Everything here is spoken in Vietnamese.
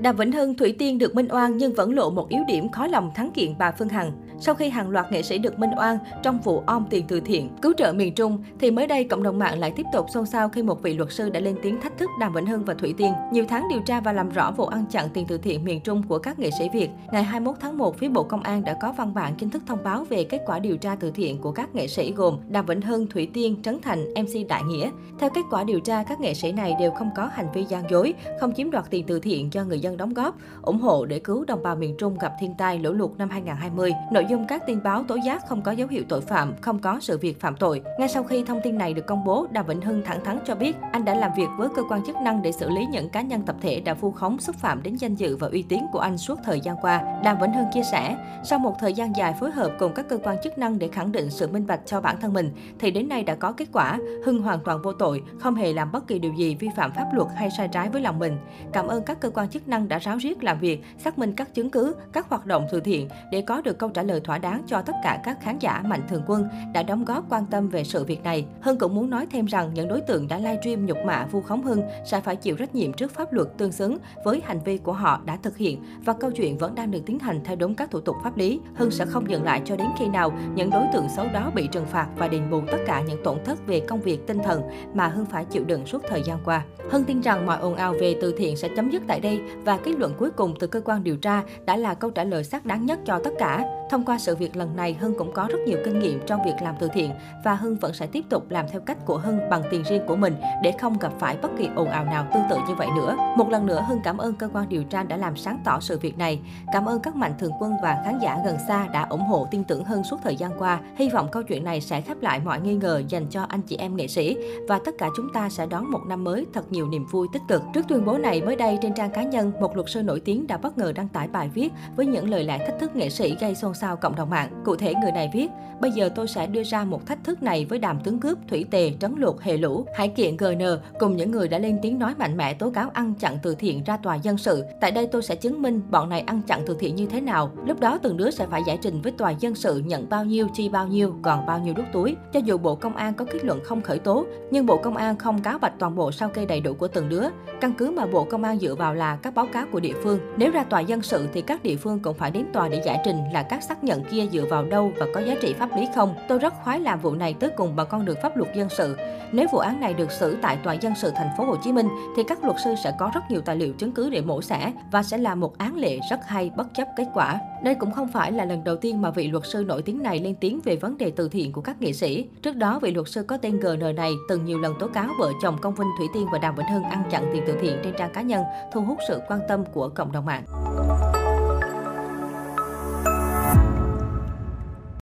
Đàm Vĩnh Hưng, Thủy Tiên được minh oan nhưng vẫn lộ một yếu điểm khó lòng thắng kiện bà Phương Hằng. Sau khi hàng loạt nghệ sĩ được minh oan trong vụ om tiền từ thiện, cứu trợ miền Trung, thì mới đây cộng đồng mạng lại tiếp tục xôn xao khi một vị luật sư đã lên tiếng thách thức Đàm Vĩnh Hưng và Thủy Tiên. Nhiều tháng điều tra và làm rõ vụ ăn chặn tiền từ thiện miền Trung của các nghệ sĩ Việt, ngày 21 tháng 1, phía Bộ Công an đã có văn bản chính thức thông báo về kết quả điều tra từ thiện của các nghệ sĩ gồm Đàm Vĩnh Hưng, Thủy Tiên, Trấn Thành, MC Đại Nghĩa. Theo kết quả điều tra, các nghệ sĩ này đều không có hành vi gian dối, không chiếm đoạt tiền từ thiện do người dân đóng góp, ủng hộ để cứu đồng bào miền Trung gặp thiên tai lũ lụt năm 2020. Nội dung các tin báo tố giác không có dấu hiệu tội phạm, không có sự việc phạm tội. Ngay sau khi thông tin này được công bố, Đàm Vĩnh Hưng thẳng thắn cho biết anh đã làm việc với cơ quan chức năng để xử lý những cá nhân tập thể đã vu khống xúc phạm đến danh dự và uy tín của anh suốt thời gian qua. Đàm Vĩnh Hưng chia sẻ, sau một thời gian dài phối hợp cùng các cơ quan chức năng để khẳng định sự minh bạch cho bản thân mình, thì đến nay đã có kết quả. Hưng hoàn toàn vô tội, không hề làm bất kỳ điều gì vi phạm pháp luật hay sai trái với lòng mình. Cảm ơn các cơ quan chức năng đã ráo riết làm việc, xác minh các chứng cứ, các hoạt động từ thiện để có được câu trả lời thỏa đáng cho tất cả các khán giả mạnh thường quân đã đóng góp quan tâm về sự việc này. Hưng cũng muốn nói thêm rằng những đối tượng đã livestream nhục mạ vu khống Hưng sẽ phải chịu trách nhiệm trước pháp luật tương xứng với hành vi của họ đã thực hiện và câu chuyện vẫn đang được tiến hành theo đúng các thủ tục pháp lý. Hưng sẽ không dừng lại cho đến khi nào những đối tượng xấu đó bị trừng phạt và đền bù tất cả những tổn thất về công việc tinh thần mà Hưng phải chịu đựng suốt thời gian qua. Hưng tin rằng mọi ồn ào về từ thiện sẽ chấm dứt tại đây và kết luận cuối cùng từ cơ quan điều tra đã là câu trả lời xác đáng nhất cho tất cả. Thông qua sự việc lần này, Hưng cũng có rất nhiều kinh nghiệm trong việc làm từ thiện và Hưng vẫn sẽ tiếp tục làm theo cách của Hưng bằng tiền riêng của mình để không gặp phải bất kỳ ồn ào nào tương tự như vậy nữa. Một lần nữa, Hưng cảm ơn cơ quan điều tra đã làm sáng tỏ sự việc này. Cảm ơn các mạnh thường quân và khán giả gần xa đã ủng hộ tin tưởng Hưng suốt thời gian qua. Hy vọng câu chuyện này sẽ khép lại mọi nghi ngờ dành cho anh chị em nghệ sĩ và tất cả chúng ta sẽ đón một năm mới thật nhiều niềm vui tích cực. Trước tuyên bố này, mới đây trên trang cá nhân, một luật sư nổi tiếng đã bất ngờ đăng tải bài viết với những lời lẽ thách thức nghệ sĩ gây xôn xao cộng đồng mạng. Cụ thể, người này viết, bây giờ tôi sẽ đưa ra một thách thức này với đàm tướng cướp, thủy tề, trấn luộc, hệ lũ, hải kiện GN cùng những người đã lên tiếng nói mạnh mẽ tố cáo ăn chặn từ thiện ra tòa dân sự. Tại đây tôi sẽ chứng minh bọn này ăn chặn từ thiện như thế nào. Lúc đó từng đứa sẽ phải giải trình với tòa dân sự nhận bao nhiêu, chi bao nhiêu, còn bao nhiêu đút túi. Cho dù Bộ Công an có kết luận không khởi tố, nhưng Bộ Công an không cáo bạch toàn bộ sao kê đầy đủ của từng đứa. Căn cứ mà Bộ Công an dựa vào là các báo cáo của địa phương. Nếu ra tòa dân sự thì các địa phương cũng phải đến tòa để giải trình là các các xác nhận kia dựa vào đâu và có giá trị pháp lý không. Tôi rất khoái làm vụ này tới cùng bằng con đường pháp luật dân sự. Nếu vụ án này được xử tại tòa dân sự thành phố Hồ Chí Minh thì các luật sư sẽ có rất nhiều tài liệu chứng cứ để mổ xẻ và sẽ là một án lệ rất hay bất chấp kết quả. Đây cũng không phải là lần đầu tiên mà vị luật sư nổi tiếng này lên tiếng về vấn đề từ thiện của các nghệ sĩ. Trước đó, vị luật sư có tên GN này từng nhiều lần tố cáo vợ chồng Công Vinh Thủy Tiên và Đàm Vĩnh Hưng ăn chặn tiền từ thiện trên trang cá nhân, thu hút sự quan tâm của cộng đồng mạng.